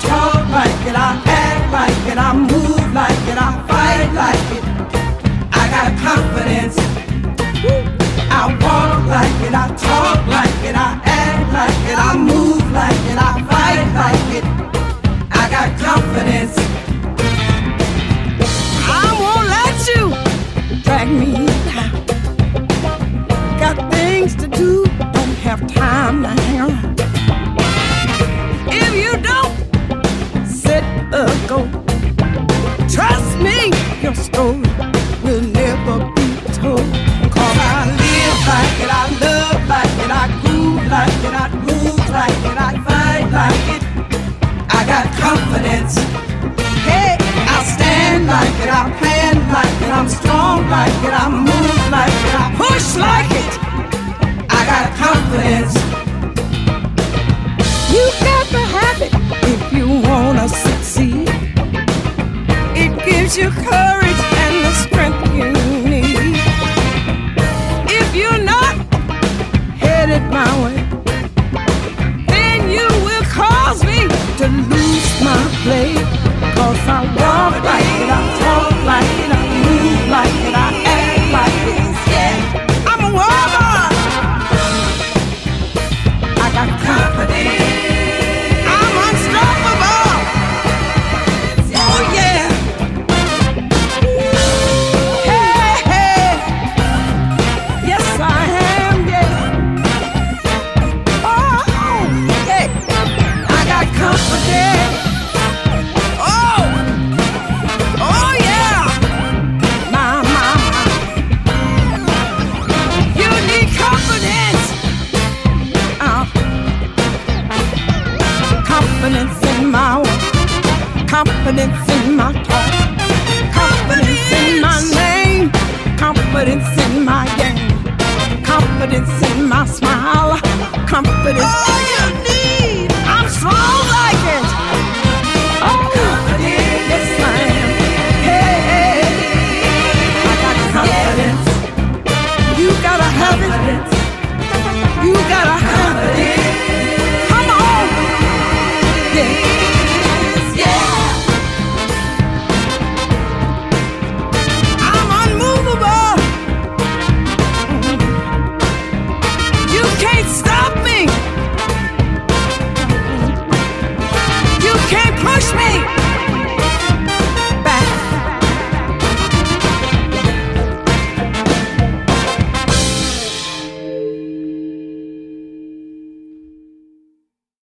talk like it, I act like it, I move like it, I fight like it. I got confidence. I walk like it, I talk like it, I act like it, I move like it, I fight like it. I got confidence. I won't let you drag me down. Got things to do, don't have time to like it, I fight like it. I got confidence. Hey, I stand like it, I plan like it, I'm strong like it, I move like it, I push like it. I got confidence. You got to have it if you wanna succeed. It gives you courage confidence in my walk, confidence in my talk, confidence in my name, confidence